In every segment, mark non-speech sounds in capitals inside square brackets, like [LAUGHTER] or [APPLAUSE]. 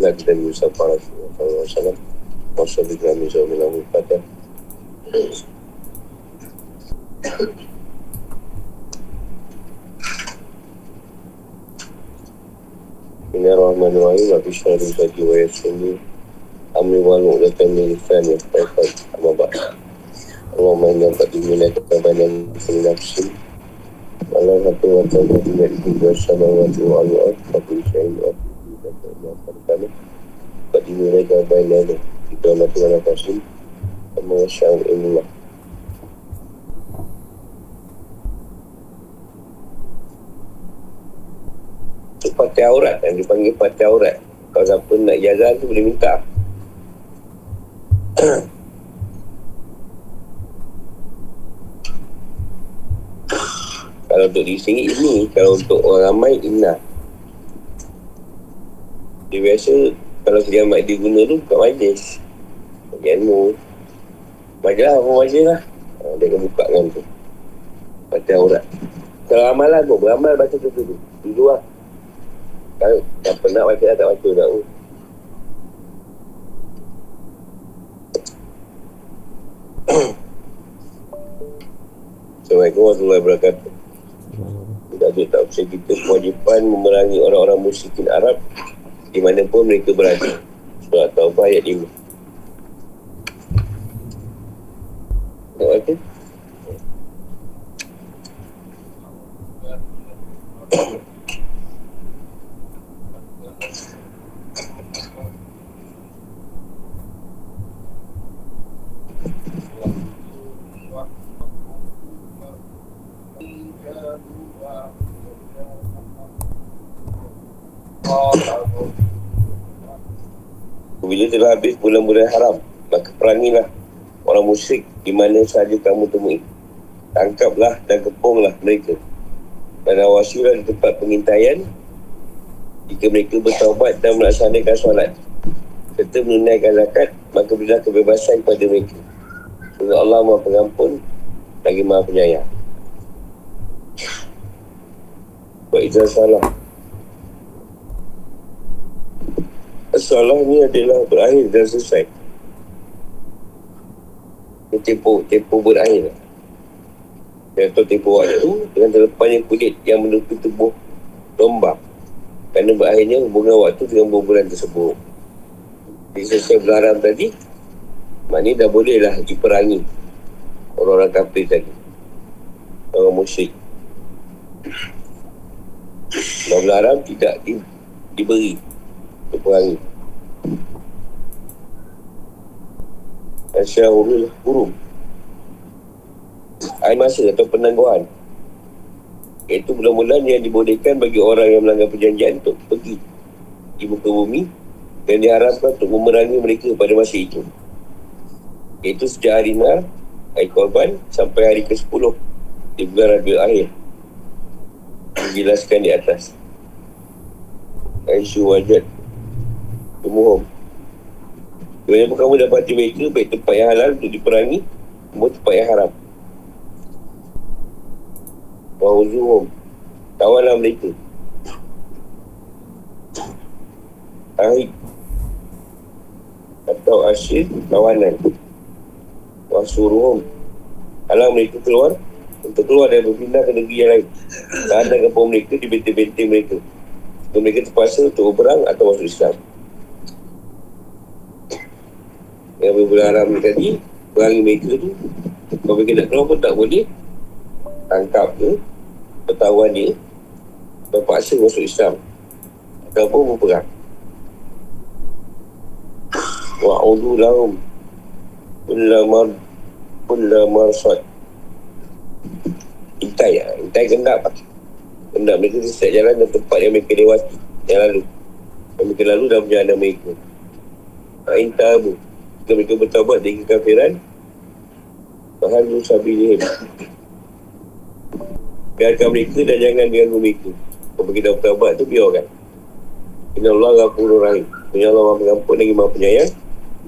Kita berusaha Rasulullah SAW Masa di kami Zawmi Lamu Fatah Bismillahirrahmanirrahim Wa bishari sadi wa yasini Amri wa nu'latan min lisan Yafaikan Amma ba'da Allahumma inna qadimina ketabanan Bismillah nafsi Walau satu wa ta'ala Bila ikhlas sama wa tu'ala Tapi syahid wa ta'ala Qadimina ketabanan Kita mati wa nafsi Amma syahid ilmulah Itu pakai aurat yang dipanggil pakai aurat. Kalau siapa nak jaga tu boleh minta. [COUGHS] Kalau untuk di sini ini. Kalau untuk orang ramai Inna Dia biasa Kalau kiamat dia guna tu Kat majlis. Bagi ilmu. Majlis lah majlis lah. Ha, Dia akan buka kan tu. Baca aurat. Kalau amalan pun Beramal baca tu tu Dulu lah. Kalau tak pernah baca tak baca tak [COUGHS] Assalamualaikum warahmatullahi wabarakatuh. Kita tak usah kita kewajipan memerangi orang-orang musyrikin Arab di mana pun mereka berada. Surah Taubah ayat 5. Bulan-bulan haram. Maka perangilah orang musyrik Di mana sahaja kamu temui. Tangkaplah dan kepunglah mereka. Dan awasilah di tempat pengintaian Jika mereka bertaubat dan melaksanakan solat. Serta menunaikan zakat Maka berilah kebebasan kepada mereka. Semoga Allah maha pengampun Lagi maha penyayang. Buat izah salah Salah ni adalah berakhir dan selesai. Ini tempoh, tempoh berakhir. Contoh tempoh waktu dengan terlepasnya kulit yang menutupi tubuh domba. Kerana berakhirnya hubungan waktu dengan bulan tersebut. Jadi selesai berharam tadi, maknanya dah bolehlah diperangi orang-orang kafir tadi. Orang musyrik. Kalau berharam tidak di, diberi peperangi Asyahurul hurum Air masa atau penangguhan Iaitu bulan-bulan yang dibolehkan bagi orang yang melanggar perjanjian untuk pergi di muka bumi dan diharapkan untuk memerangi mereka pada masa itu. Iaitu sejak hari Nar, hari korban sampai hari ke-10 di bulan Rabiul Akhir. Dijelaskan di atas. Aisyah wajad Bila pun kamu dapati mereka Baik tempat yang halal untuk diperangi Maupun tempat yang haram. Wahuzuhum Tawanlah mereka. Ahid Atau asyid Tawanan. Wasuruhum Halang mereka keluar Untuk keluar dan berpindah ke negeri yang lain. Dan ada kampung mereka di benteng-benteng mereka. Mereka terpaksa untuk berperang atau masuk Islam yang berbulan haram tadi Perangi mereka tu Kalau mereka nak keluar pun tak boleh. Tangkap ke Ketahuan dia Terpaksa masuk Islam. Ataupun berperang. Wa'udu lahum Kulla mar Kulla marsad. Intai lah Intai gendap Gendap mereka tu setiap jalan dan tempat yang mereka lewati Yang lalu. Yang mereka lalu dalam perjalanan mereka. Intai abu jika mereka bertawabat dari kekafiran Bahan Musabilihim Biarkan mereka dan jangan ganggu mereka. Kalau mereka dah bertawabat tu biarkan. Inna Allah Ghafurur Rahim. Punya Allah Maha Pengampun lagi Maha Penyayang.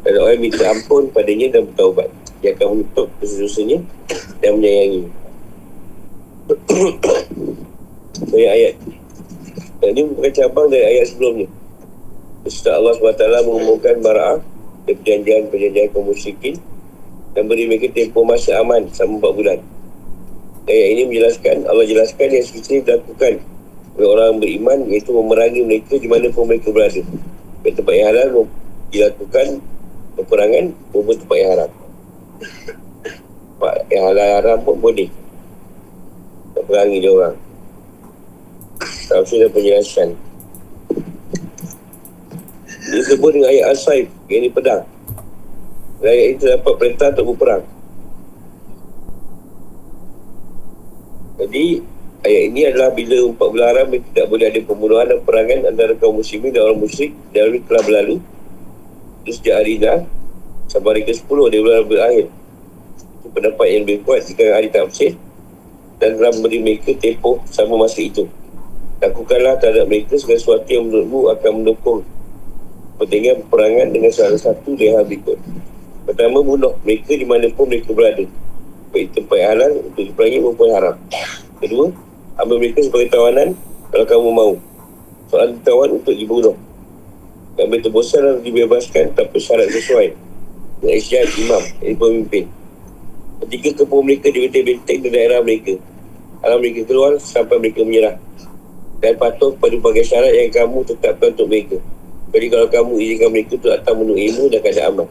Dan orang minta ampun padanya dan bertawabat Dia akan menutup dosa-dosanya Dan menyayangi. [COUGHS] Banyak ayat. Dan ini bukan cabang dari ayat sebelumnya. Ustaz Allah SWT mengumumkan bara'ah perjanjian-perjanjian kaum musyrikin dan beri mereka tempoh masa aman selama 4 bulan. Ayat ini menjelaskan, Allah jelaskan yang sekitar dilakukan oleh orang beriman iaitu memerangi mereka di mana pun mereka berada. Di tempat yang halal dilakukan peperangan maupun tempat yang haram. Tempat yang halal haram pun boleh. Peperangi dia orang. Tafsir dan penjelasan. Disebut dengan ayat Al-Saif Yang ini pedang. Ayat itu dapat perintah untuk berperang. Jadi Ayat ini adalah bila empat bulan haram Tidak boleh ada pembunuhan dan perangan Antara kaum muslimin dan orang musyrik Dan telah berlalu. Terus sejak hari dah Sampai hari ke-10 Dia bulan berakhir. Itu pendapat yang lebih kuat Jika hari tafsir Dan telah memberi mereka tempoh Sama masa itu. Lakukanlah terhadap mereka segala sesuatu yang menurutmu akan mendukung kepentingan peperangan dengan salah satu dari hal berikut. Pertama, bunuh mereka di mana pun mereka berada. Baik tempat yang halal untuk diperangi maupun haram. Kedua, ambil mereka sebagai tawanan kalau kamu mahu. Soal ditawan untuk dibunuh. Ambil terbosan dan dibebaskan tanpa syarat sesuai. Dengan isyarat imam, yang pemimpin. Ketiga, kepung mereka di benteng-benteng di daerah mereka. Alam mereka keluar sampai mereka menyerah. Dan patuh pada berbagai syarat yang kamu tetapkan untuk mereka. Jadi kalau kamu izinkan mereka untuk datang menurut ilmu dan keadaan aman.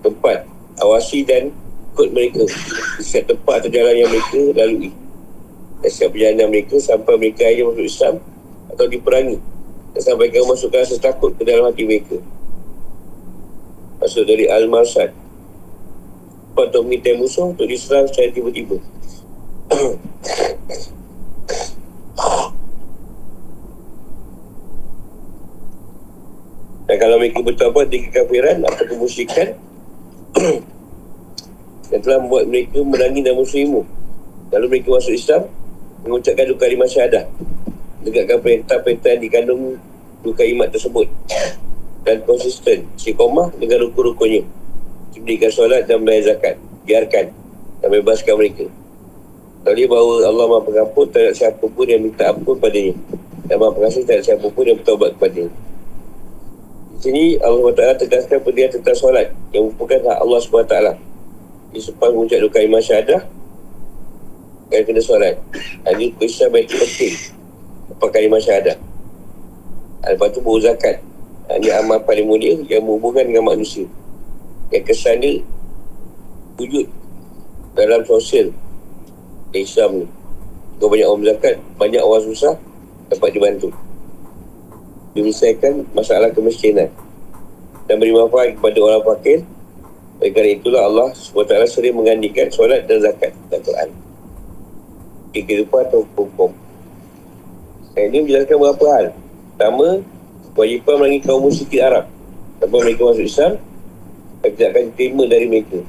Tempat, awasi dan ikut mereka. Di setiap tempat atau jalan yang mereka lalui. Dan setiap perjalanan mereka sampai mereka hanya masuk Islam atau diperangi. Dan sampai kamu masukkan rasa takut ke dalam hati mereka. Masuk dari Al-Marsad. Untuk mengintai musuh untuk diserang secara tiba-tiba. [CLEARS THROAT] [COUGHS] Dan kalau mereka bertawabat di kekafiran atau kemusyrikan [CLEARS THROAT] yang telah membuat mereka menangi dan muslimu. Lalu mereka masuk Islam, mengucapkan dua kalimah syahadah. Tegakkan perintah-perintah yang dikandung dua kalimat tersebut. Dan konsisten, sikomah dengan rukun-rukunnya. Diberikan solat dan membayar zakat. Biarkan dan bebaskan mereka. Tadi bahawa Allah maha pengampun terhadap siapa pun yang minta ampun padanya. Dan maha pengasih terhadap siapa pun yang bertawabat kepadanya sini Allah SWT tegaskan pendidikan tentang solat. Yang merupakan hak Allah SWT. Di sepan mengucap dua kalimah syahadah kan kena solat. Ini kisah baik penting. Apa kalimah syahadah? Lepas tu baru zakat. Ini amal paling mulia yang berhubungan dengan manusia. Yang kesan dia wujud dalam sosial Islam ni. Kalau banyak orang zakat banyak orang susah dapat dibantu menyelesaikan masalah kemiskinan dan beri manfaat kepada orang fakir. Oleh kerana itulah Allah SWT sering menggandikan solat dan zakat dan Quran. Kehidupan atau hukum? Dan ini menjelaskan beberapa hal. Pertama kewajipan melalui kaum musyrik Arab. Sampai mereka masuk Islam dan tidak akan diterima dari mereka.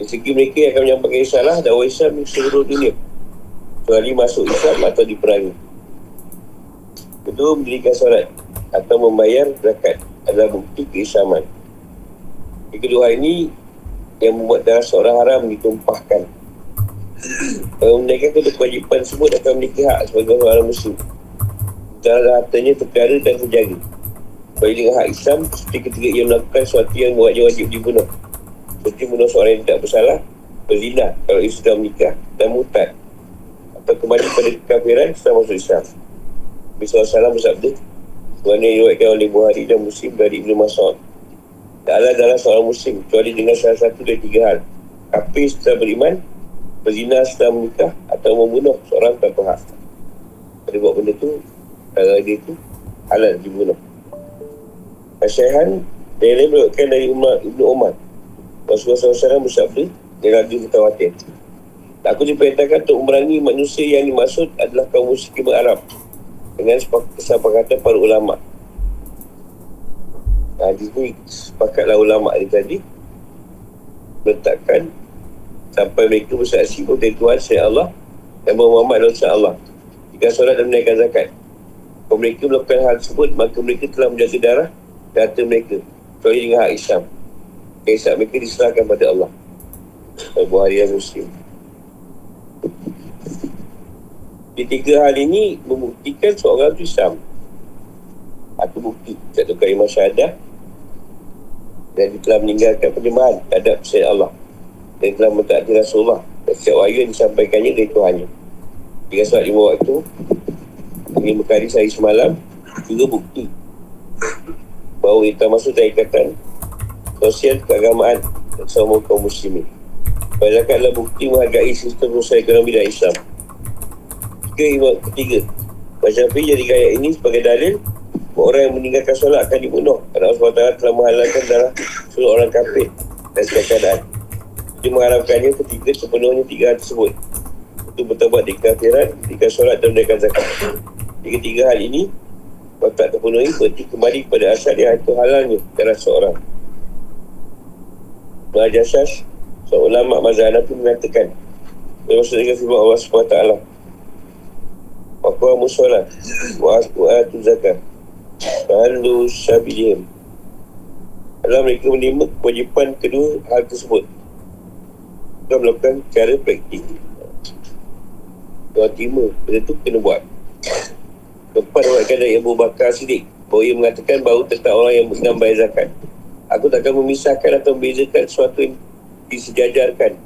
Dari segi mereka yang akan menyampaikan risalah dan Islam di seluruh dunia. Kecuali masuk Islam atau diperangi Kedua, mendirikan solat atau membayar zakat adalah bukti keislaman. Yang kedua ini yang membuat darah seorang haram ditumpahkan. [CLEARS THROAT] Kalau menaikkan kedua kewajipan tersebut akan memiliki hak sebagai orang muslim. Darah hartanya terpelihara dan terjaga. Bagi dengan hak Islam, seperti ketika ia melakukan sesuatu yang membuatnya wajib dibunuh. Seperti bunuh seorang yang tidak bersalah, berzina kalau ia sudah menikah dan mutad. Atau kembali pada kekafiran setelah masuk Islam. Nabi SAW bersabda Kerana diriwayatkan oleh Buhari dan Muslim dari Ibn Mas'ud. Taklah dalam seorang Muslim Kecuali dengan salah satu dari tiga hal. Kafir setelah beriman Berzina setelah menikah Atau membunuh seorang tanpa hak. Pada buat benda tu Kalau dia tu Halal dibunuh. Asyaihan Yang lain berkata dari Umar, Ibn Umar Rasulullah SAW bersabda Dia lagi ketawatir Aku diperintahkan untuk memerangi manusia yang dimaksud adalah kaum muslim Arab dengan kesepakatan para ulama. Nah, di sini sepakatlah ulama ni tadi letakkan sampai mereka bersaksi pun Tuhan saya Allah dan Muhammad dan Allah. Jika solat dan menaikkan zakat. Kalau mereka melakukan hal tersebut, maka mereka telah menjaga darah data mereka. Kecuali dengan hak Islam. Kisah mereka diserahkan pada Allah. Ibu Harian Muslim. Di tiga hal ini membuktikan seorang itu Islam. Aku bukti Satu kalimah syahadah Dan dia telah meninggalkan penyembahan Terhadap Sayyid Allah. Dan telah mentaati Rasulullah. Dan setiap wahyu yang disampaikannya dari Tuhannya. Jika solat lima waktu Lima kali sehari semalam Juga bukti. Bahawa kita masuk dari ikatan Sosial keagamaan Sama kaum muslimin. Zakat adalah bukti menghargai sistem sosial ekonomi dan Islam Ketiga, ketiga. Macam Syafi'i jadi gaya ini sebagai dalil orang yang meninggalkan solat akan dibunuh. Kerana Allah SWT telah menghalalkan darah seluruh orang kafir dan segala keadaan. Dia mengharapkannya ketiga sepenuhnya tiga hal tersebut. Untuk bertabat di kafiran ketika solat dan menaikan zakat. Di ketiga hal ini kalau tak terpenuhi berarti kembali kepada asal yang itu halalnya darah seorang. Belajar Syas seorang ulama mazhab Hanafi mengatakan Maksud dengan firman Allah SWT Wa musolat Wa atu zakat. Lalu syabilihim Adalah mereka menerima kewajipan kedua hal tersebut. Mereka melakukan cara praktik. Tuan terima. Benda tu kena buat. Lepas dapatkan dari Abu Bakar Siddiq Bahawa ia mengatakan bahawa tentang orang yang mengenam bayar zakat. Aku takkan memisahkan atau membezakan sesuatu yang disejajarkan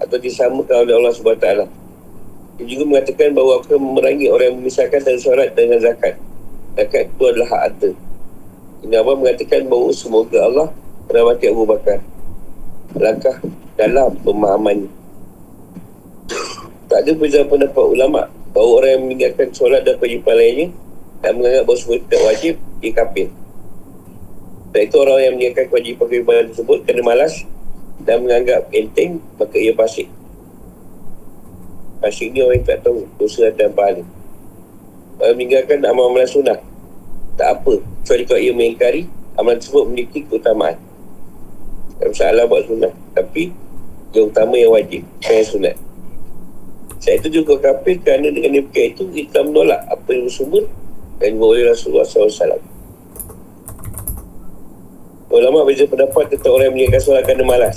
Atau disamakan oleh Allah SWT Dia juga mengatakan bahawa akan memerangi orang yang memisahkan dari surat dengan zakat zakat itu adalah hak harta. Ini Abang mengatakan bahawa semoga Allah merawati Abu Bakar. Langkah dalam pemahaman Tak ada perbezaan pendapat ulama bahawa orang yang meninggalkan solat dan kewajipan lainnya dan menganggap bahawa semua tidak wajib, dia kafir. Dan itu orang yang meninggalkan kewajipan-kewajipan tersebut kerana malas dan menganggap enteng, maka ia pasik. Pasik ni orang yang tak tahu dosa dan pahala. Uh, meninggalkan amalan-amalan sunnah. Tak apa. Kecuali kalau ia mengingkari amalan tersebut memiliki keutamaan. Tak masalah buat sunnah. Tapi yang utama yang wajib. Yang sunat. Saya itu juga kafir kerana dengan demikian itu kita menolak apa yang bersumber dan dibawa Rasulullah SAW ulama berbeza pendapat tentang orang yang meninggalkan solat kerana malas.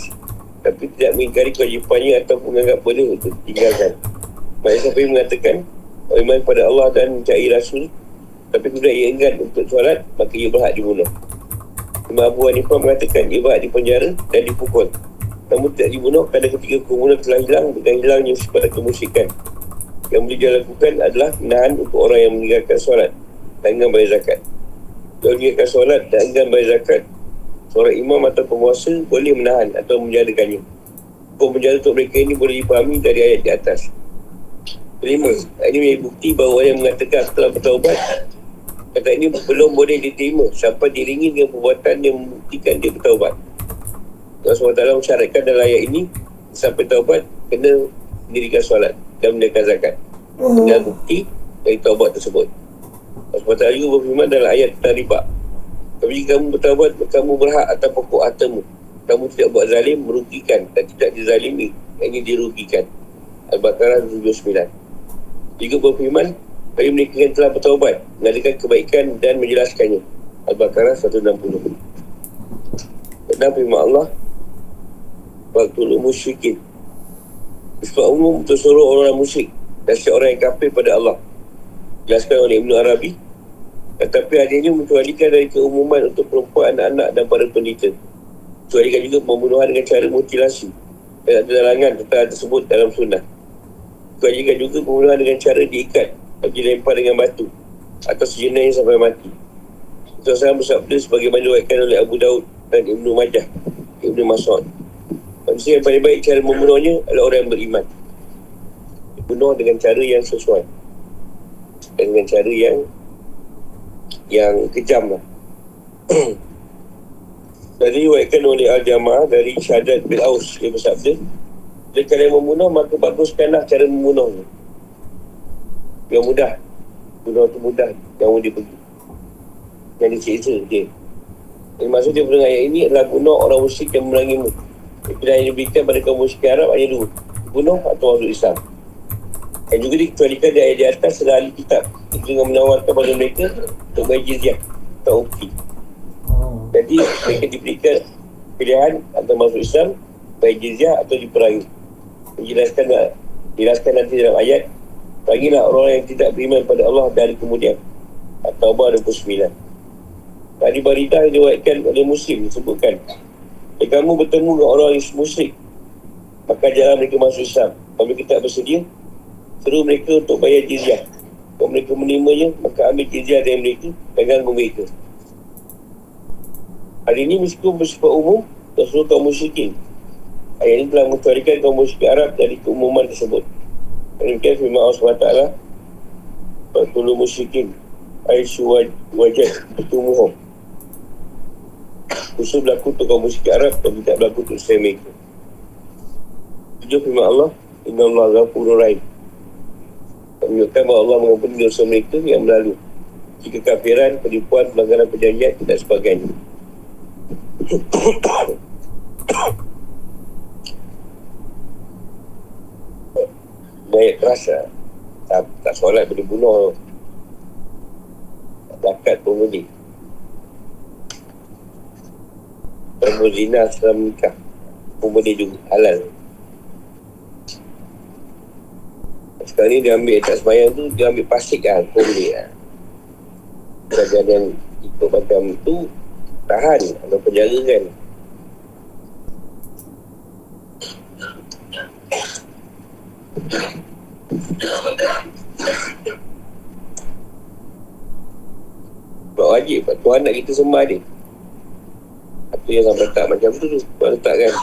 Tapi tidak mengingkari kewajipannya atau menganggap boleh untuk tinggalkan Maksudnya siapa mengatakan iman kepada Allah dan mencari Rasul tapi tidak ia enggan untuk solat maka ia berhak dibunuh. Imam Abu Hanifah mengatakan ia berhak dipenjara dan dipukul. Namun tidak dibunuh kerana ketika kerumunan telah hilang dengan hilangnya sifat kemusikan yang boleh dia lakukan adalah menahan untuk orang yang meninggalkan solat dan enggan bayar zakat. Kalau meninggalkan solat dan enggan bayar zakat seorang imam atau penguasa boleh menahan atau menjadikannya hukum penjara untuk mereka ini boleh dipahami dari ayat di atas Kelima, ini bukti bahawa yang mengatakan setelah bertaubat Kata ini belum boleh diterima. Sampai diringi dengan perbuatan yang membuktikan dia bertaubat. Allah SWT mensyaratkan dalam ayat ini Sampai taubat, kena mendirikan solat Dan mendirikan zakat. Dengan bukti dari taubat tersebut. Allah SWT juga berfirman dalam ayat Taribak Tapi jika kamu bertaubat, kamu berhak atas pokok hartamu. Kamu tidak buat zalim, merugikan. Dan tidak dizalimi, ini dirugikan. Al-Baqarah 79 juga berfirman bagi mereka yang telah bertaubat mengadakan kebaikan dan menjelaskannya. Al-Baqarah 160 dan firman Allah waktu lu musyrikin. Sebab umum untuk seluruh orang musyrik dan seorang yang kafir pada Allah. Jelaskan oleh Ibn Arabi tetapi adanya mencualikan dari keumuman untuk perempuan, anak-anak dan para pendeta. Mencualikan juga pembunuhan dengan cara mutilasi dan ada larangan tentang tersebut dalam sunnah Kewajikan juga pembunuhan dengan cara diikat atau dilempar dengan batu atau sejenis sampai mati. Saya bersabda sebagaimana diwakilkan oleh Abu Daud dan Ibnu Majah, Ibnu Mas'ud. Manusia yang paling baik cara membunuhnya adalah orang yang beriman. Dibunuh dengan cara yang sesuai. Dan dengan cara yang yang kejam lah. [CLEARS THROAT] Dari diwakilkan oleh Al-Jamaah dari Syahadat bin Aus, dia bersabda, dan kalian membunuh maka baguskanlah cara membunuhnya. Yang mudah. Bunuh tu mudah. Yang dia pergi yang disiksa dia. Jadi maksud dia dengan ayat ini adalah bunuh orang musyrik yang memerangimu Pilihan yang diberikan pada kaum musyrik Arab hanya dua. Bunuh atau masuk Islam. Dan juga dikecualikan di ayat di atas Setelah ahli kitab. Itu dengan menawarkan pada mereka Untuk bayar jizyah. Atau ukti. Jadi mereka diberikan Pilihan Atau masuk Islam Bayar jizyah atau diperangi menjelaskan jelaskan nanti dalam ayat bagilah orang yang tidak beriman pada Allah dari kemudian At-Taubah 29 Tadi Baridah yang diwakilkan oleh Muslim disebutkan. Jika kamu bertemu dengan orang yang musyrik, maka jalan mereka masuk Islam. Kalau mereka tak bersedia, seru mereka untuk bayar jizyah. Kalau mereka menerimanya, maka ambil jizyah dari mereka dan ganggu mereka. Hari ini meskipun bersifat umum, dan seluruh kaum musyrikin. Ayat ini telah mengecualikan kaum musyrik Arab dari keumuman tersebut. Demikian firman Allah SWT. Fatulu musyrikin. Aisyu wajah bertumuhum. Usul berlaku untuk kaum musyrik Arab tapi tak berlaku untuk Islam mereka. Tujuh firman Allah, Inna Allah Ghafurur Rahim. Menunjukkan bahawa Allah mengampuni dosa mereka yang berlalu. Jika kafiran, penipuan, pelanggaran perjanjian, tidak sebagainya. Banyak kerasa. Tak, tak solat boleh bunuh. Zakat pun boleh. Orang zina setelah menikah Pun boleh juga halal Sekarang ni dia ambil tak semayang tu Dia ambil pasik lah Pun boleh lah Kerajaan yang ikut macam tu Tahan Atau penjara kan Sebab wajib Tuhan nak kita sembah dia apa yang sampai tak macam tu tu Buat letak kan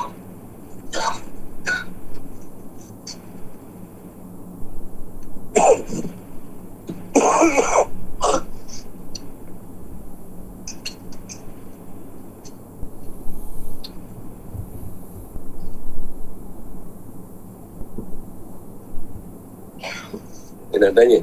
Dia nak tanya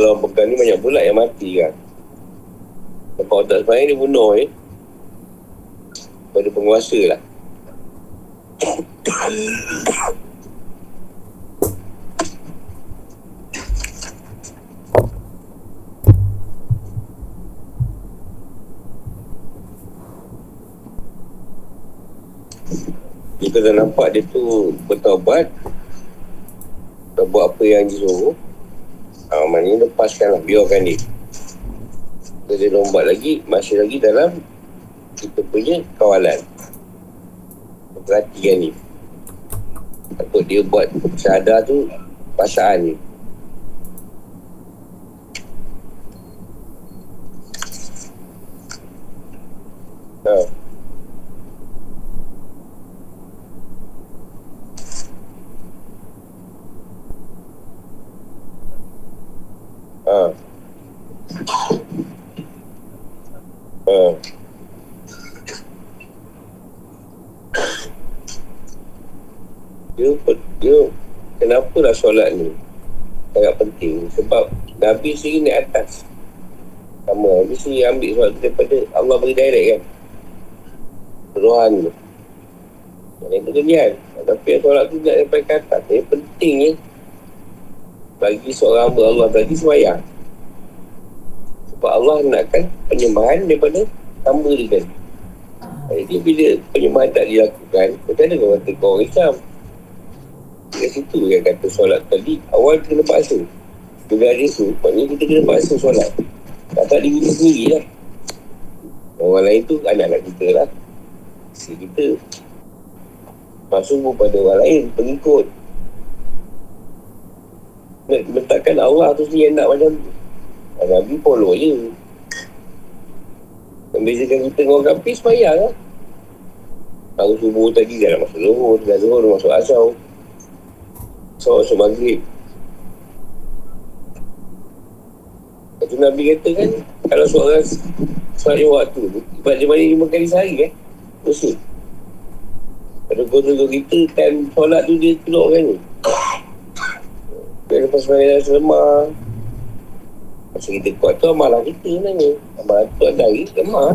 kalau pegang ni banyak pula yang mati kan Lepas otak sepanjang dia bunuh eh. Pada penguasa lah. Jika dah nampak dia tu bertaubat. Tak buat apa yang disuruh Ha, maknanya lepaskan lah, biarkan dia. Dia lombat lagi, masih lagi dalam kita punya kawalan. Perhatikan ni. Takut dia buat sadar tu pasaan ni. Ha. Ha. Ha. Dia, dia kenapa lah solat ni sangat penting sebab Nabi sendiri naik atas sama Nabi sendiri ambil solat daripada Allah beri direct kan Rohan tu yang itu kenyan tapi solat tu tak sampai ke atas yang penting ni bagi seorang hamba Allah tadi semayang. Sebab Allah nakkan penyembahan daripada hamba dia kan. Jadi bila penyembahan tak dilakukan, macam mana kau kata kau Islam? Di situ yang kata solat tadi, awal kena paksa. Bila ada tu, maknanya kita kena paksa solat. Tak tak diri sendiri lah. Orang lain tu anak-anak kita lah. Si kita. Masuk pada orang lain, pengikut nak letakkan Allah tu sendiri nak macam tu. Nabi follow je. Membezakan kita dengan orang kafir supaya lah. Tahu subuh tadi dah masuk zuhur, dah zuhur masuk asal. So, masuk maghrib. Itu Nabi kata kan, kalau seorang solat yang waktu tu, ibadat dia balik lima kali sehari kan, mesti. Kalau guru kita kan solat tu dia keluar kan ni. Dia lepas sebagai dalam lemah Masa kita kuat tu amalan kita sebenarnya Amalan tu ada lagi lemah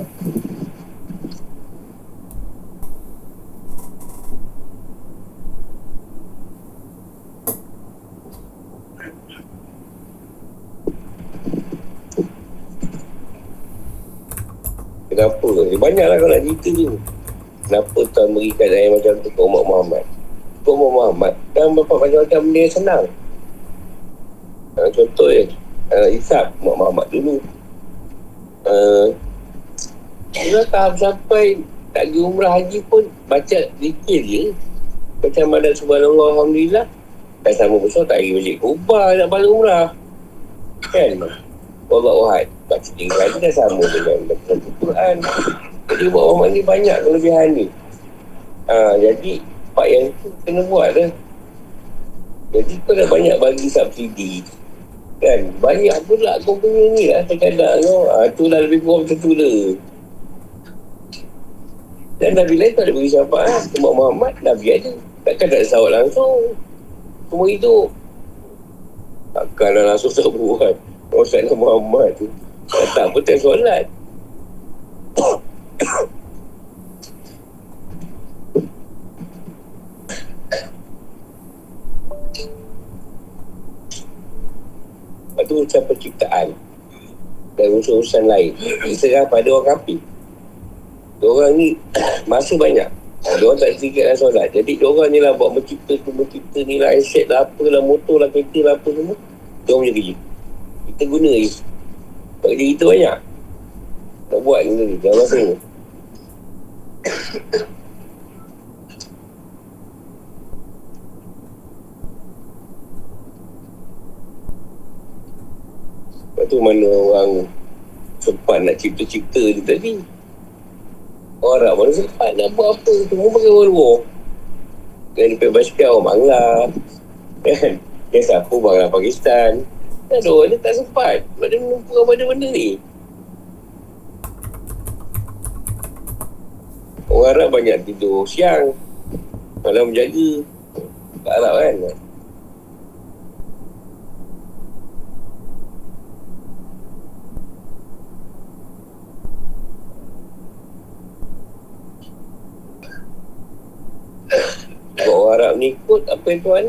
Kenapa? Dia banyaklah kalau nak cerita tu. Kenapa Tuhan berikan ayat macam tu ke umat Muhammad? Ke umat Muhammad dan bapak macam-macam benda yang senang. Uh, contoh ya, uh, Isap umat Muhammad dulu. Uh, dia tahap sampai tak pergi umrah haji pun baca zikir je. Macam mana subhanallah alhamdulillah. Dan sama besar tak pergi balik kubah nak balik umrah. Kan? Allah Wahad. Baca tiga kali dah sama dengan baca Quran. Jadi buat orang ni banyak kelebihan ni. Ha, jadi part yang tu kena buat dah. Jadi kau dah banyak bagi subsidi. Kan? Banyak pula kau punya ni lah terkadang kau. Ha, tu lah lebih kurang macam tu lah. Dan Nabi lain tak ada bagi syafaat. Umat Muhammad, Nabi ada. Takkan tak ada sawat langsung. Semua itu. Takkanlah langsung tak buat. Rasulullah Muhammad tu. Tak pun tak solat. Lepas tu urusan penciptaan dan urusan-urusan lain. Diserah pada orang kafir. Orang ni [COUGHS] masa banyak. Dia orang tak sedikit dalam solat. Jadi dia orang ni lah buat mencipta tu, mencipta ni lah, aset lah, apa lah, motor lah, kereta lah, apa semua. Dia orang punya kerja. Kita guna je. Tak kerja kita banyak. Tak buat ni. Jangan rasa ni. Lepas tu mana orang sempat nak cipta-cipta ni tadi. Orang mana sempat nak buat apa. Semua pakai orang luar. Dan di basikal orang Bangla. Kan? Yang siapa Bangla Pakistan. Tak ada orang dia tak sempat. Sebab dia menumpukan pada benda ni. Orang Arab banyak tidur siang. Malam menjaga. Tak Arab kan? Orang Arab ni ikut apa yang Tuhan.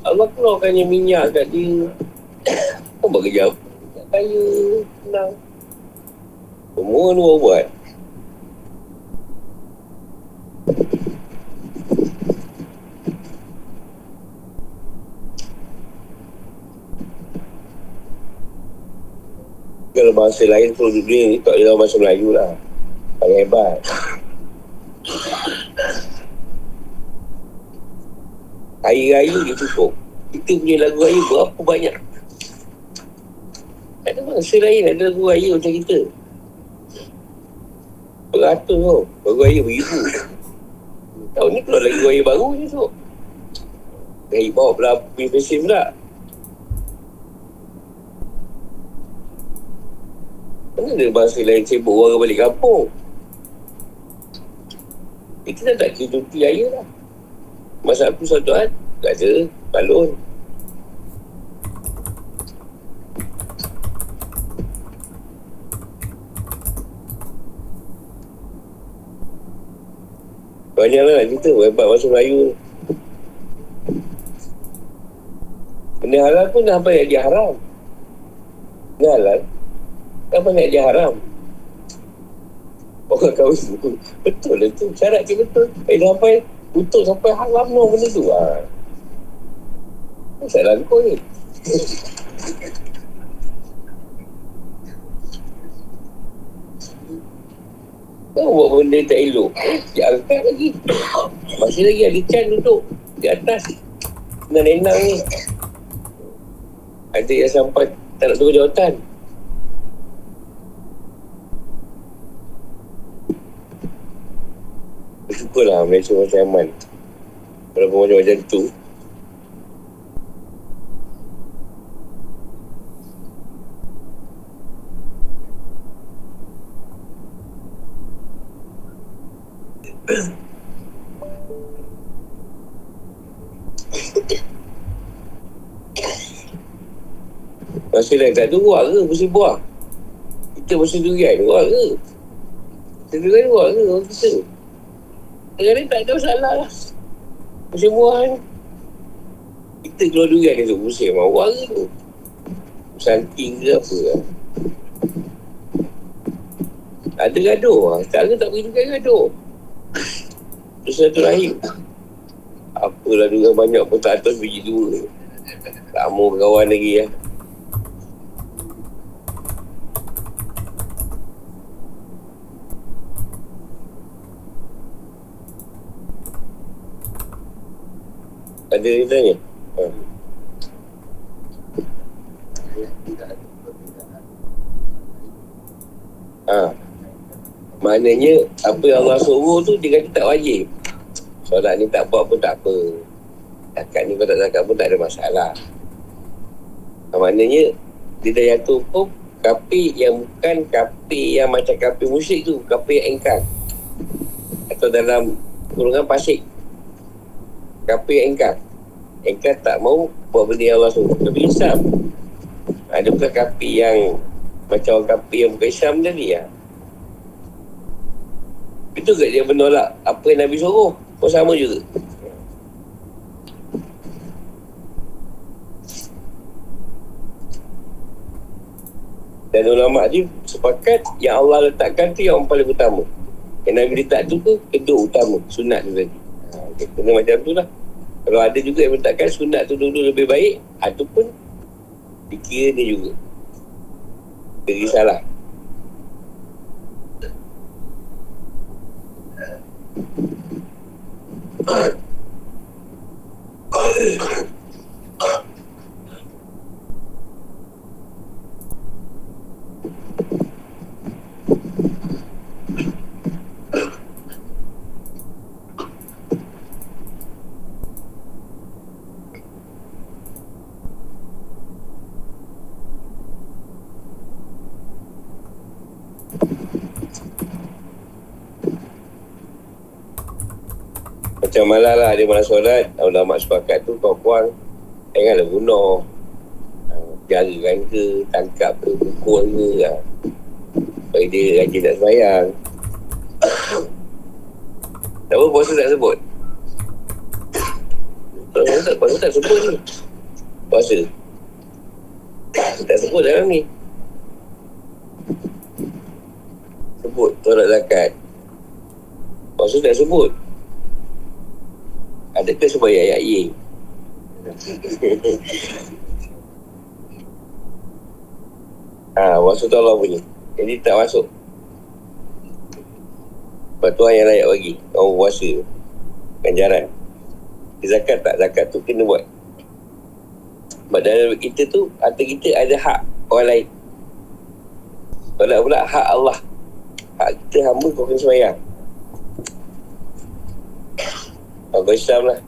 Allah keluarkannya minyak kat dia. Kau buat kerja apa? Tak kaya, senang. Semua luar buat. Kalau bahasa lain pun dunia ni tak ada bahasa Melayu lah. Paling hebat. Hari raya dia cukup. Kita punya lagu raya berapa banyak? Bangsa lain ada lagu raya macam kita. Beratus tau. Lagu raya beribu. Tahun ni keluar lagu raya baru je tu. Dari bawa pula pergi mesin pula. Mana ada bahasa lain sibuk orang balik kampung? Kita dah tak kira cuti raya lah. Masa aku satu hari, tak ada balon. Banyaklah nak cerita hebat bahasa Melayu. Benda halal pun dah sampai dia haram. Benda halal. Dah banyak dia haram. Orang kahwin Betul lah tu. Syarat dia betul. Eh dah sampai Tutup sampai haram no benda tu. Ha. Masalah kau ni. [LAUGHS] Kau buat benda tak elok. Dia angkat lagi. Masih lagi ada can duduk di atas. Kena renang ni. Ada yang sampai tak nak turun jawatan. Bersyukurlah Malaysia macam aman. Walaupun macam-macam tu. Masa lain tak ada ke musim buah? Kita musim durian buah ke? Musim durian buah ke orang kita? Ni tak ada masalah lah. Musim buah ni. Kita keluar durian ni tu musim buah ke? Santing ke apa lah. Ada gaduh. Cara tak begitu kan gaduh. Itu satu rahim. Apalah juga banyak pun tak atas biji dua. Tak mau kawan lagi ya. Ada yang tanya? Ha. Maknanya apa yang Allah suruh tu dia kata tak wajib. Solat ni tak buat pun tak apa. Zakat ni kau tak pun tak ada masalah. Maknanya dia dah jatuh pun kapi yang bukan kapi yang macam kapi musyrik tu. Kapi yang engkar. Atau dalam kurungan pasik. Kapi yang engkar. Engkar tak mau buat benda yang Allah suruh. Tapi Islam. Ada bukan kapi yang macam kapi yang bukan Islam tadi ya. Itu ke dia menolak apa yang Nabi suruh? Pun sama juga. Dan ulama ni sepakat yang Allah letakkan tu yang paling utama. Yang Nabi letak tu tu kedua utama. Sunat tu tadi. Ha, kena macam tu lah. Kalau ada juga yang letakkan sunat tu dulu lebih baik, ataupun fikir dia juga. Jadi salah. Macam malah lah dia malah solat. Ulama sepakat tu kau puan Janganlah bunuh. Jarakan ke Tangkap ke Pukul ke lah. Supaya dia rajin nak semayang [COUGHS] Tak apa puasa tak sebut. Tak, puasa tak sebut ni. Puasa. [COUGHS] Tak sebut dalam ni. Sebut tolak zakat. Puasa tak sebut Adakah supaya ayat ye? ha, masuk tu Allah punya. Jadi tak masuk. Lepas tu yang layak bagi. Orang puasa. Ganjaran. Zakat tak? Zakat tu kena buat. Sebab dalam kita tu, harta kita ada hak orang lain. Kalau pula hak Allah. Hak kita hamba kau kena semayang. Aku Islam lah.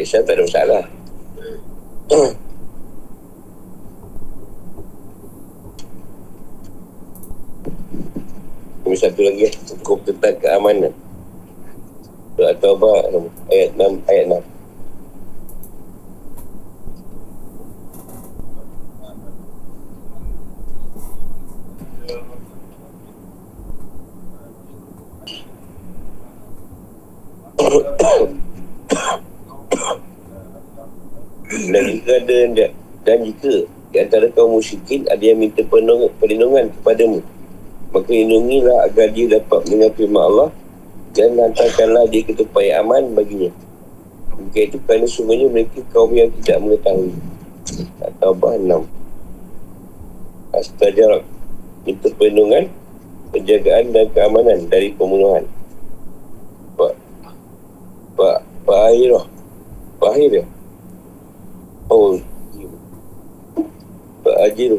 Islam tak ada masalah. Ini satu lagi. Hukum tentang keamanan. Surah Taubah ayat 6 ayat 6. Jika ada dan jika di antara kaum musyrikin ada yang minta perlindungan kepadamu maka lindungilah agar dia dapat mendengar firman Allah dan hantarkanlah dia ke tempat yang aman baginya. Jika itu kerana semuanya mereka kaum yang tidak mengetahui. Atau bah enam. Astajarak minta perlindungan penjagaan dan keamanan dari pembunuhan. Pak Pak Pak Akhirah Pak Akhirah Oh Pak Ajil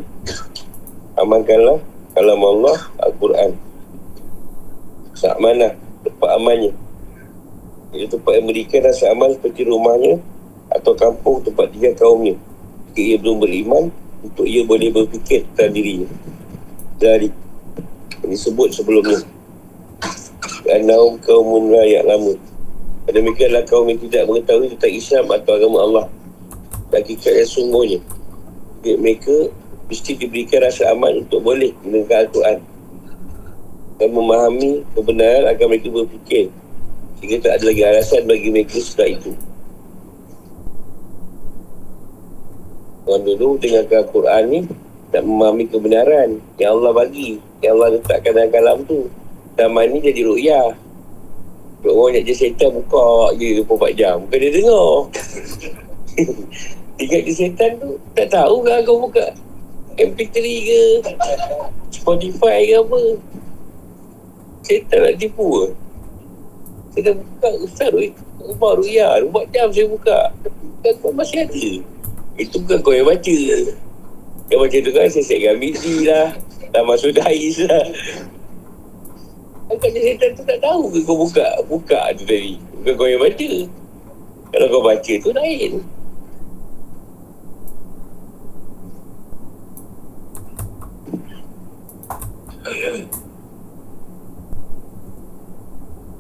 Amankanlah Kalam Allah Al-Quran. Saat mana? Tempat amannya Itu tempat yang memberikan rasa aman Seperti rumahnya Atau kampung tempat tinggal kaumnya. Jika ia belum beriman Untuk ia boleh berfikir tentang dirinya. Dari Ini sebut sebelumnya. Kerana kaum rakyat lama. Pada mereka adalah kaum yang tidak mengetahui Tentang Islam atau agama Allah hakikat yang sungguhnya mereka mesti diberikan rasa aman untuk boleh mendengar Al-Quran dan memahami kebenaran agar mereka berfikir sehingga tak ada lagi alasan bagi mereka setelah itu. Orang dulu dengarkan Al-Quran ni nak memahami kebenaran yang Allah bagi yang Allah letakkan dalam kalam tu. Zaman ni jadi ru'yah. Orang nak je setan buka je 24 jam. Bukan dia dengar [LAUGHS] tinggal je setan tu tak tahu kan kau buka MP3 ke? Spotify ke apa? Setan nak tipu ke? Dah buka Ustaz Rumah Ruya 24 jam saya buka. Kan kau masih ada. Itu bukan kau yang baca. Yang baca tu kan Saya set Gamidi lah. Dah masuk Dais lah. Agaknya setan tu tak tahu ke kau buka? Buka tu tadi. Bukan kau yang baca. Kalau kau baca tu lain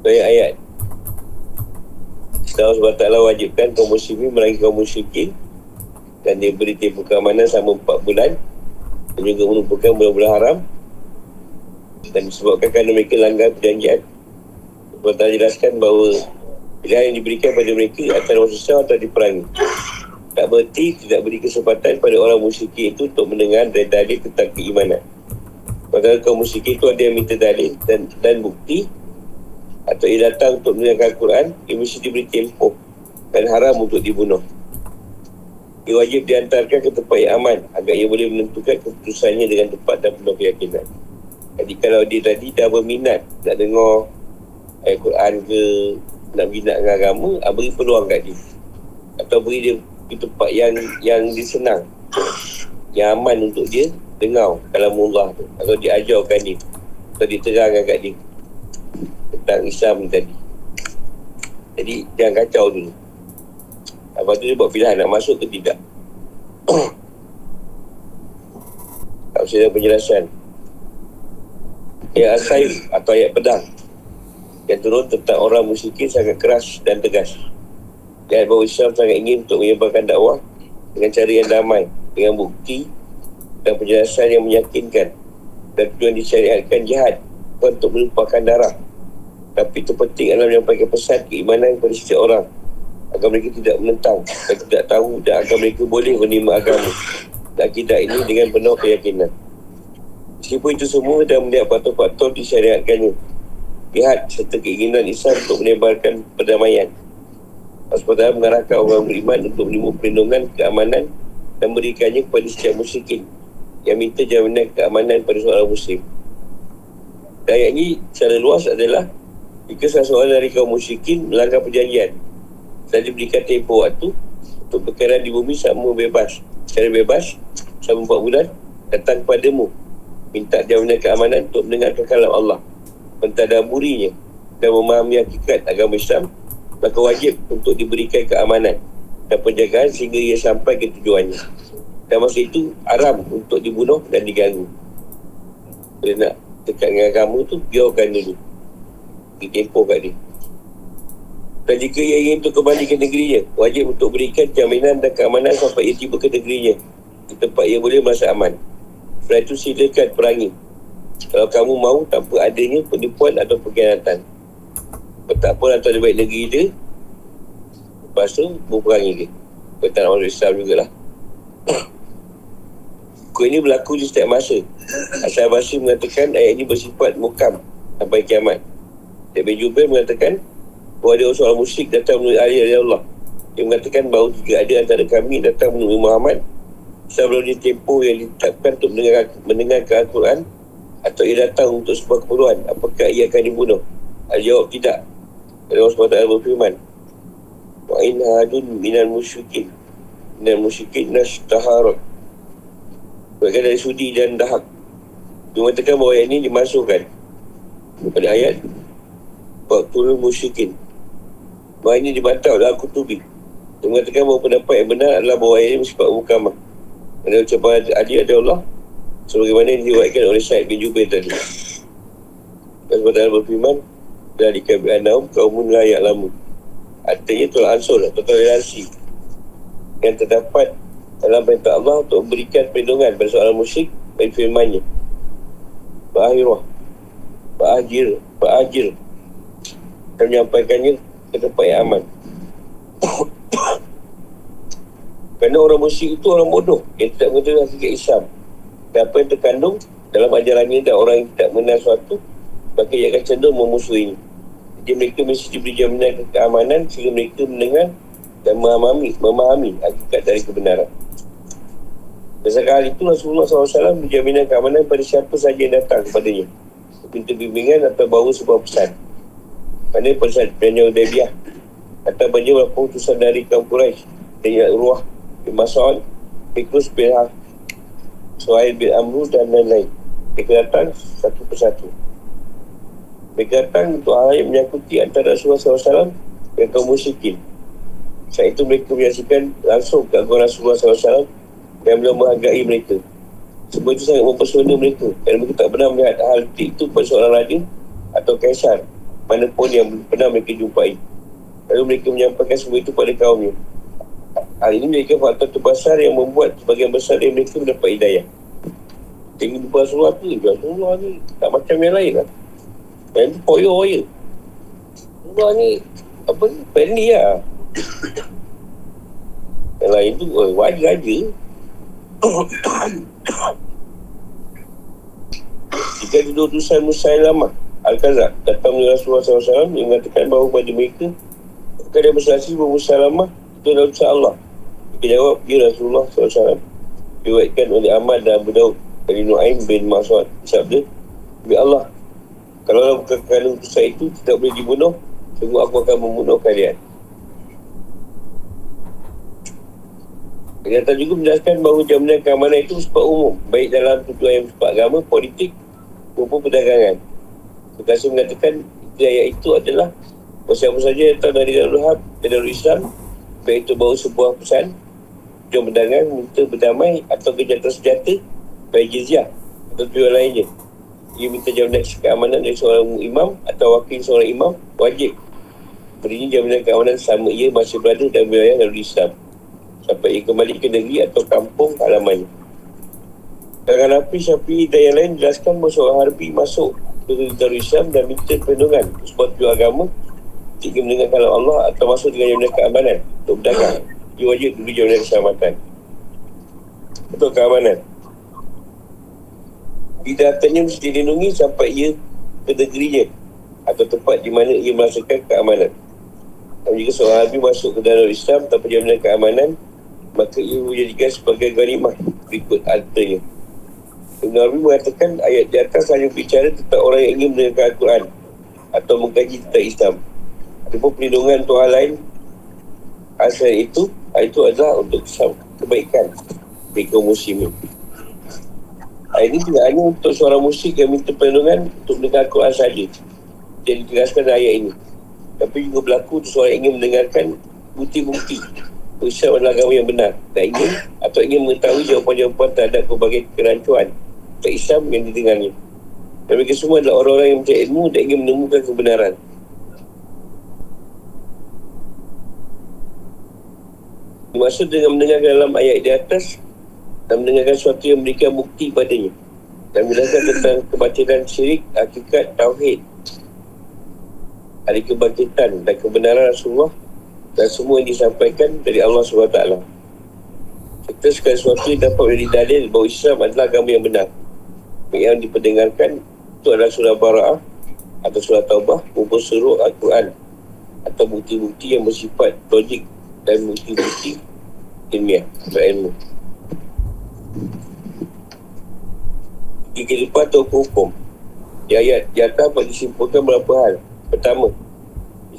Ayat-ayat Allah SWT wajibkan kaum muslimin merangi kaum musyrikin. Dan dia beri tempoh keamanan sama 4 bulan. Dan juga melupakan bulan-bulan haram. Dan disebabkan kerana mereka langgar perjanjian. Allah jelaskan bahawa pilihan yang diberikan pada mereka antara susah atau diperangi. Tak berarti tidak beri kesempatan pada orang musyrikin itu untuk mendengar dan dalil tentang keimanan Padahal kaum musyrikin itu ada yang minta dalil dan, dan bukti atau ia datang untuk mendengarkan Al-Quran, ia mesti diberi tempoh dan haram untuk dibunuh. Ia wajib diantarkan ke tempat yang aman agar ia boleh menentukan keputusannya dengan tepat dan penuh keyakinan. Jadi kalau dia tadi dah berminat nak dengar Al-Quran ke nak minat dengan agama, ah, beri peluang kat dia. Atau beri dia ke tempat yang yang disenang. Yang aman untuk dia dengar kalau Allah tu. Atau diajarkan dia. Atau diterangkan kat dia. Tentang Islam tadi. Jadi jangan kacau dulu lepas tu dia buat pilihan nak masuk ke tidak. [COUGHS] Tak usah penjelasan. Ayat asai atau ayat pedang. Yang turun tentang orang musyrikin sangat keras dan tegas. Dan bahawa Islam sangat ingin untuk menyebarkan dakwah dengan cara yang damai dengan bukti dan penjelasan yang meyakinkan. Dan tujuan disyariatkan jihad untuk melupakan darah. Tapi itu penting adalah menyampaikan pesan keimanan kepada setiap orang. Agar mereka tidak menentang dan tidak tahu dan agar mereka boleh menerima agama dan kita ini dengan penuh keyakinan. Meskipun itu semua dan melihat faktor-faktor disyariatkannya lihat serta keinginan Islam untuk menyebarkan perdamaian. Rasulullah mengarahkan orang beriman untuk menerima perlindungan, keamanan dan berikannya kepada setiap musyrikin yang minta jaminan keamanan pada seorang muslim. Dan ayat ini secara luas adalah jika salah seorang dari kaum musyrikin melanggar perjanjian. Dan diberikan tempoh waktu untuk berkaitan di bumi sama bebas. Secara bebas selama 4 bulan datang kepadamu. Minta jaminan keamanan untuk mendengarkan kalam Allah. Mentadaburinya dan memahami hakikat agama Islam maka wajib untuk diberikan keamanan dan penjagaan sehingga ia sampai ke tujuannya dan masa itu haram untuk dibunuh dan diganggu. Bila nak dekat dengan agama tu biarkan dulu. Bagi tempoh kat dia. Dan jika ia ingin untuk kembali ke negerinya wajib untuk berikan jaminan dan keamanan sampai ia tiba ke negerinya di tempat ia boleh merasa aman. Setelah itu silakan perangi. Kalau kamu mahu tanpa adanya penipuan atau pengkhianatan. Tak apa atau baik negeri dia lepas tu berperangi dia. Nak masuk Islam jugalah Kau ini berlaku di setiap masa Asal Basri mengatakan ayat ini bersifat mukam sampai kiamat Ibn Jubair mengatakan bahawa ada seorang musyrik datang menemui Ali dari Allah. Dia mengatakan bahawa jika ada antara kami datang menemui Muhammad sebelum dia tempoh yang ditetapkan untuk mendengar, mendengar Al-Quran atau ia datang untuk sebuah keperluan, apakah ia akan dibunuh? Ali jawab tidak. Allah SWT berfirman Wa in hadun minal musyrikin minal musyrikin nashtaharat Bagian dari sudi dan dahak. Dia mengatakan bahawa ini dimasukkan pada ayat Fakturul musyrikin. Bahawa ini dibantah oleh Al-Qutubi Dia mengatakan bahawa pendapat yang benar adalah bahawa ayat ini bersifat mukamah Ada ucapan adil ada Allah Sebagaimana yang diwakilkan oleh Syed bin Jubair tadi. Dan sebab berfirman Dan dikabi anam kaumun layak lama Artinya tolak ansur atau toleransi Yang terdapat dalam perintah Allah untuk memberikan perlindungan pada seorang musyrik bagi firmannya. Ba'ahirah Ba'ajir Ba'ajir dan menyampaikannya ke tempat yang aman. [COUGHS] Kerana orang musyrik itu orang bodoh. Yang tidak mengerti hakikat Islam. Dan apa yang terkandung dalam ajarannya dan orang yang tidak mengenal suatu maka ia akan cenderung memusuhi jadi mereka mesti diberi jaminan keamanan sehingga mereka mendengar dan memahami, memahami hakikat dari kebenaran Berdasarkan hal itu Rasulullah SAW berjaminan keamanan pada siapa saja yang datang kepadanya. Pintu bimbingan atau bawa sebuah pesan. Pada saat Perjanjian Udaibiyah Atau bagi beberapa utusan dari kaum Quraisy Dengan Ruah bin Mas'ud Fikus bin Haf Suhail bin Amru dan lain-lain. Mereka datang satu persatu. Mereka datang untuk hal yang menyangkuti antara Rasulullah SAW dan kaum musyrikin. Saat itu mereka menyaksikan langsung ke Rasulullah SAW dan beliau menghargai mereka. Semua itu sangat mempesona mereka. Dan mereka tak pernah melihat hal itu pada seorang raja atau kaisar. Manapun yang pernah mereka jumpai. Lalu mereka menyampaikan semua itu pada kaumnya. Hal ini mereka faktor terbesar yang membuat sebagian besar dari mereka mendapat hidayah. Tinggi jumpa Rasulullah tu Rasulullah ni tak macam yang lain lah. Yang tu poyo je Rasulullah ni apa ni? Friendly lah. Yang lain tu oh, wajib aja jika duduk utusan Musailamah Al-Kazak datang dari Rasulullah SAW yang mengatakan bahawa pada mereka ada bersaksi bahawa Musailamah itu adalah utusan Allah. Mereka jawab, ya Rasulullah SAW Diwakilkan oleh Ahmad dan Abu Daud dari Nu'aim bin Mas'ud Sabda, Ya Allah Kalau bukan kerana utusan itu tidak boleh dibunuh Sungguh aku akan membunuh kalian Kenyataan juga menjelaskan bahawa jaminan keamanan itu bersifat umum. Baik dalam tujuan yang bersifat agama, politik maupun perdagangan. Terkasih mengatakan ayat itu adalah Siapa saja yang datang dari Darul Hab dan Darul Islam Baik itu bawa sebuah pesan Tujuan berdagang, minta berdamai Atau kejahatan senjata Baik jizyah atau tujuan lainnya. Ia minta jaminan keamanan dari seorang imam Atau wakil seorang imam Wajib. Berinya jaminan keamanan sama ia masih berada dalam wilayah Darul Islam sampai ia kembali ke negeri atau kampung halamannya. Kalangan Nabi Syafi'i dan yang lain jelaskan bahawa seorang harbi masuk ke Darul Islam dan minta perlindungan. Sebab tujuan agama jika mendengar kalau Allah atau masuk dengan jaminan keamanan untuk berdagang. Dia wajib dulu jaminan keselamatan. Untuk keamanan. Tidak mesti dilindungi sampai ia ke negerinya atau tempat di mana ia merasakan keamanan. Dan jika seorang Nabi masuk ke dalam Islam tanpa jaminan keamanan maka ia menjadikan sebagai ganimah berikut hartanya. Ibn Arabi mengatakan ayat di atas hanya bicara tentang orang yang ingin mendengarkan Al-Quran atau mengkaji tentang Islam. Ada perlindungan Tuhan lain asal itu, itu adalah untuk kebaikan di kaum muslimin. Ayat ini tidak hanya untuk seorang musyrik yang minta perlindungan untuk mendengar Al-Quran saja. Jadi ditegaskan ayat ini. Tapi juga berlaku untuk seorang yang ingin mendengarkan bukti-bukti Adalah agama yang benar. Dan ingin atau ingin mengetahui jawapan-jawapan terhadap berbagai kerancuan tak Islam yang didengarnya. Dan mereka semua adalah orang-orang yang mencari ilmu dan ingin menemukan kebenaran. Maksud dengan mendengarkan dalam ayat di atas dan mendengarkan sesuatu yang memberikan bukti padanya. Dan menjelaskan tentang kebatilan syirik, hakikat, tauhid. Hari kebangkitan dan kebenaran Rasulullah dan semua yang disampaikan dari Allah SWT. Kita sekali sesuatu yang dapat menjadi dalil bahawa Islam adalah agama yang benar. Yang diperdengarkan itu adalah surah Bara'ah atau surah Taubah maupun suruh Al-Quran atau bukti-bukti yang bersifat logik dan bukti-bukti ilmiah berilmu Gigi lepas atau hukum di ayat di atas disimpulkan beberapa hal. Pertama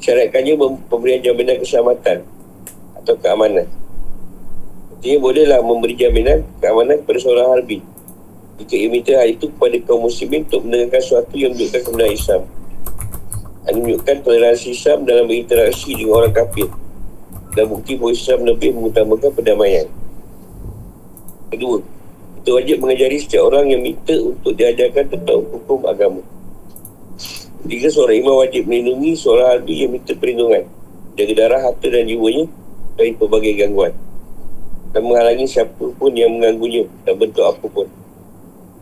disyaratkannya pemberian jaminan keselamatan atau keamanan. Artinya bolehlah memberi jaminan keamanan kepada seorang harbi jika ia minta hal itu kepada kaum muslimin untuk mendengarkan sesuatu yang menunjukkan kebenaran Islam. Ini menunjukkan toleransi Islam dalam berinteraksi dengan orang kafir dan bukti bahawa Islam lebih mengutamakan perdamaian. Kedua, kita wajib mengajari setiap orang yang minta untuk diajarkan tentang hukum agama. Tiga seorang imam wajib melindungi seorang harbi yang minta perlindungan. Jaga darah, harta dan jiwanya Dari pelbagai gangguan. Dan menghalangi siapa pun yang mengganggunya Dan bentuk apa pun.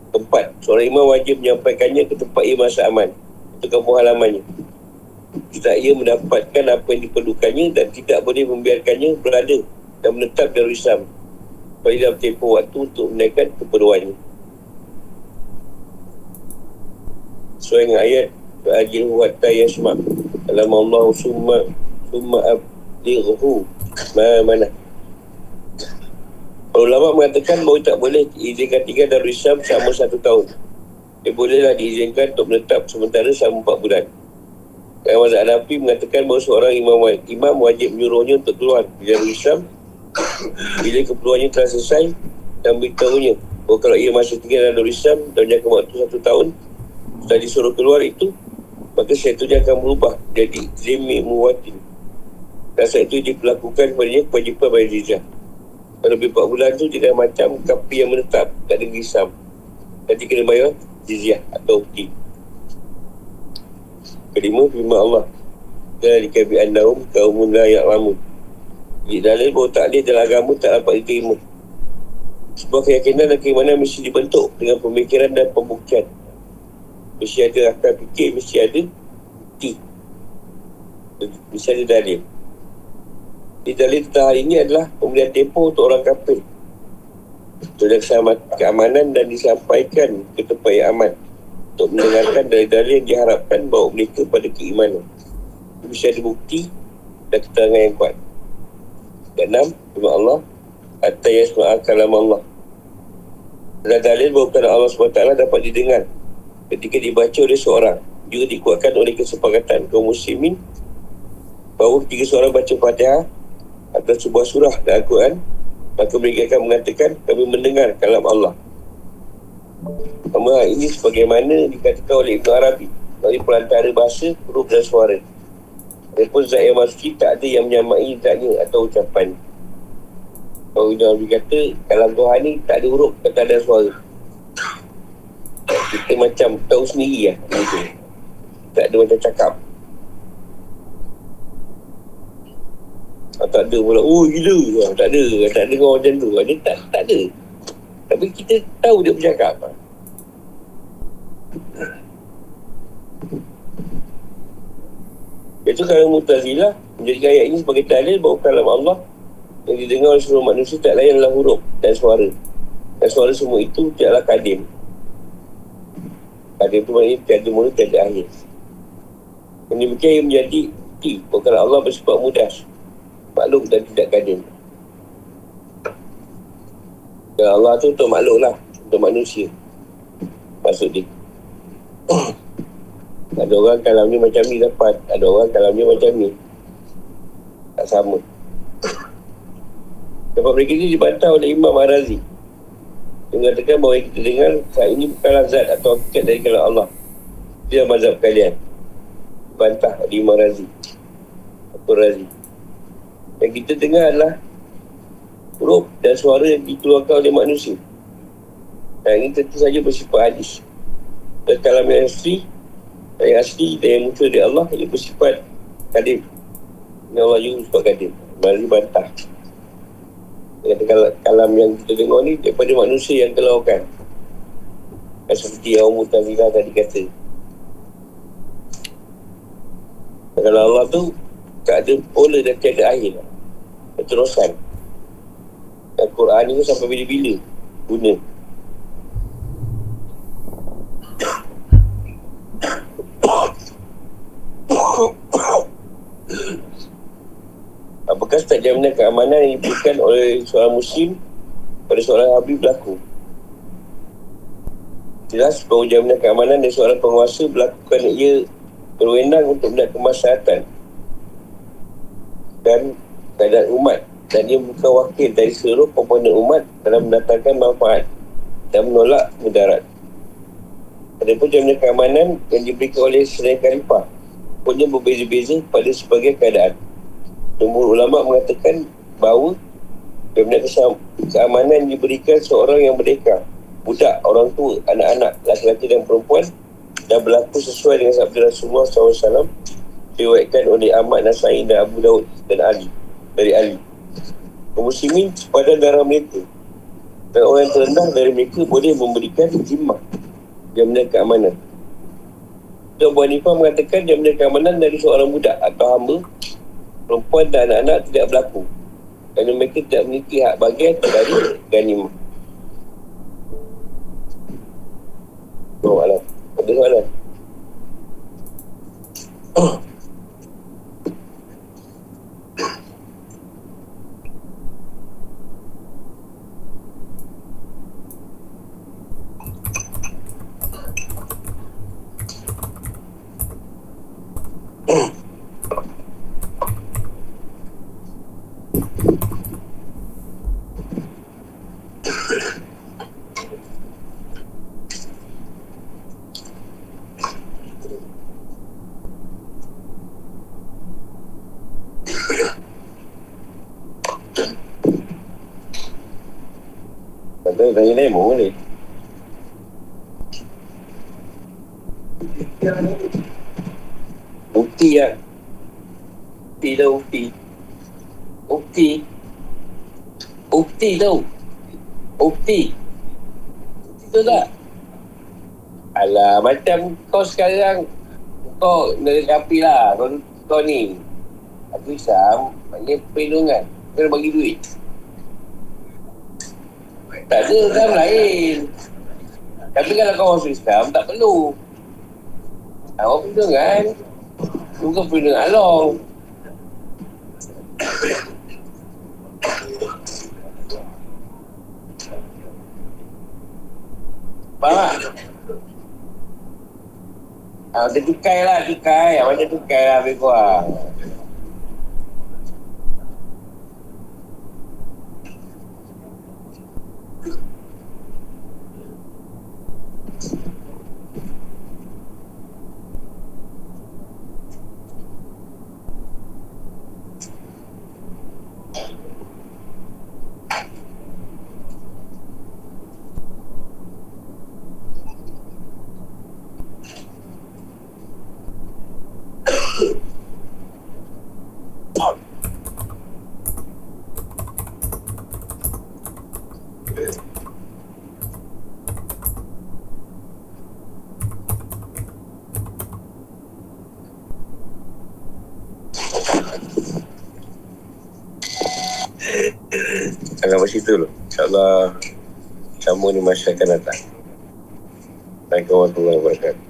Keempat, seorang imam wajib menyampaikannya ke tempat ia masa aman. Untuk kampung halamannya. Tidak ia mendapatkan apa yang diperlukannya Dan tidak boleh membiarkannya berada Dan menetap dalam Islam. Bagi dalam tempoh waktu untuk menaikkan keperluannya. Sesuai dengan ayat Fa'ajil huwatta yasma' Alam Allah summa Summa abdirhu Ma mana Ulama mengatakan bahawa tak boleh diizinkan tinggal dalam Islam selama satu tahun. Dia bolehlah diizinkan untuk menetap sementara selama empat bulan. Dan Mazhab Hanafi mengatakan bahawa seorang imam, imam wajib menyuruhnya untuk keluar dari Islam [COUGHS] bila keperluannya telah selesai dan beritahunya bahawa kalau ia masih tinggal dalam Islam dan jangka waktu satu tahun setelah disuruh keluar itu maka dia akan berubah jadi zimi muwatin dan saat itu dia melakukan kepadanya kewajipan bayar jizah kalau lebih 4 bulan tu dia macam kapi yang menetap kat negeri Islam. Nanti kena bayar jizyah atau ukti. Kelima, firman Allah. Dan dikabi andahum kaumun la ya'lamun. Di dalil bahawa takdir dalam agama tak dapat diterima. Sebuah keyakinan dan keimanan mesti dibentuk dengan pemikiran dan pembuktian. Mesti ada akal fikir, mesti ada bukti. Mesti ada dalil. Di dalil tentang hari ini adalah pemberian tempoh untuk orang kafir. Untuk keamanan dan disampaikan ke tempat yang aman. Untuk mendengarkan dalil-dalil yang diharapkan bawa mereka pada keimanan. Mesti ada bukti dan keterangan yang kuat. Keenam, firman Allah, Hatta yasma'a kalam Allah. Dan dalil bahawa Allah SWT dapat didengar ketika dibaca oleh seorang. Juga dikuatkan oleh kesepakatan kaum muslimin bahawa ketika seorang baca fatihah atau sebuah surah dalam Al-Quran maka mereka akan mengatakan kami mendengar kalam Allah. Nama ini sebagaimana dikatakan oleh Ibn Arabi dari perantara bahasa, huruf dan suara. Walaupun zat yang masuki tak ada yang menyamai zatnya atau ucapan. Kalau Ibn Arabi kata kalam Tuhan ni tak ada huruf, tak ada suara Kita macam tahu sendiri lah Tak ada macam cakap Ah, tak ada pula. Oh, gila. Ah, tak ada. Tak ada orang macam tu. Ah, dia tak, tak ada. Tapi kita tahu dia bercakap. Ah. Itu kalau mutazilah menjadikan ayat ini sebagai dalil bahawa kalam Allah yang didengar oleh seluruh manusia tak lain adalah huruf dan suara. Dan suara semua itu tidaklah kadim. Kadim itu maknanya tiada mula, tiada akhir. Yang demikian yang menjadi bukti bahawa Allah bersifat mudah makhluk dan tidak kadim. Dan Allah tu untuk makhluk lah. Untuk manusia. Maksud dia. [CLEARS THROAT] ada orang kalam ni macam ni dapat. Ada orang kalam ni macam ni. Tak sama. [CLEARS THROAT] Sebab mereka ni dibantah oleh Imam Arazi. Mengatakan bahawa kita dengar saat ini bukanlah zat atau hakikat dari kalam Allah. Dia mazhab kalian. Bantah oleh Imam Razi. Apa Razi yang kita dengar adalah huruf dan suara yang dikeluarkan oleh manusia. Dan ini tentu saja bersifat hadis. Dan kalam yang asli, yang asli dan yang muncul dari Allah, ia bersifat kadim. Ini Allah juga bersifat kadim. Bantah. Kata kalam, kalam yang kita dengar ni daripada manusia yang keluarkan. Dan seperti yang Umar Tazila tadi kata. Kalau Allah tu tak ada pola dan tiada akhir keterusan Al-Quran ni sampai bila-bila guna Apakah setiap jaminan keamanan yang diberikan oleh seorang muslim pada seorang habib berlaku? Jelas bahawa jaminan keamanan dari seorang penguasa berlaku kerana ia berwenang untuk melihat kemaslahatan dan keadaan umat dan dia bukan wakil dari seluruh komponen umat dalam mendatangkan manfaat dan menolak mudarat. Ada pun jaminan keamanan yang diberikan oleh selain khalifah punya berbeza-beza pada sebagai keadaan. Jumhur ulama mengatakan bahawa jaminan keamanan diberikan seorang yang merdeka, budak, orang tua, anak-anak, laki-laki dan perempuan dan berlaku sesuai dengan sabda Rasulullah SAW diwakilkan oleh Ahmad Nasai dan Abu Daud dan Ali dari Ali. Kaum muslimin pada darah mereka dan orang terendah dari mereka boleh memberikan jimmah jaminan keamanan. Dan Abu Hanifah mengatakan jaminan keamanan dari seorang budak atau hamba perempuan dan anak-anak tidak berlaku kerana mereka tidak memiliki hak bagian dari ganima Oh, ada? Ada soalan? Bukti. Bukti tu tak? Alah, macam kau sekarang kau nerakapi lah. Kau, kau ni. Aku Islam, maknanya perlindungan. Kau bagi duit. Tak ada Islam lain. Tapi kalau kau masuk Islam, tak perlu. Awak perlindungan. Bukan perlindungan Allah. Faham tak? Ah, dia tukai lah, tukai. Awak macam tukai lah lebih kurang. Jangan macam itu loh. InsyaAllah kamu ni masa akan datang. Assalamualaikum warahmatullahi wabarakatuh.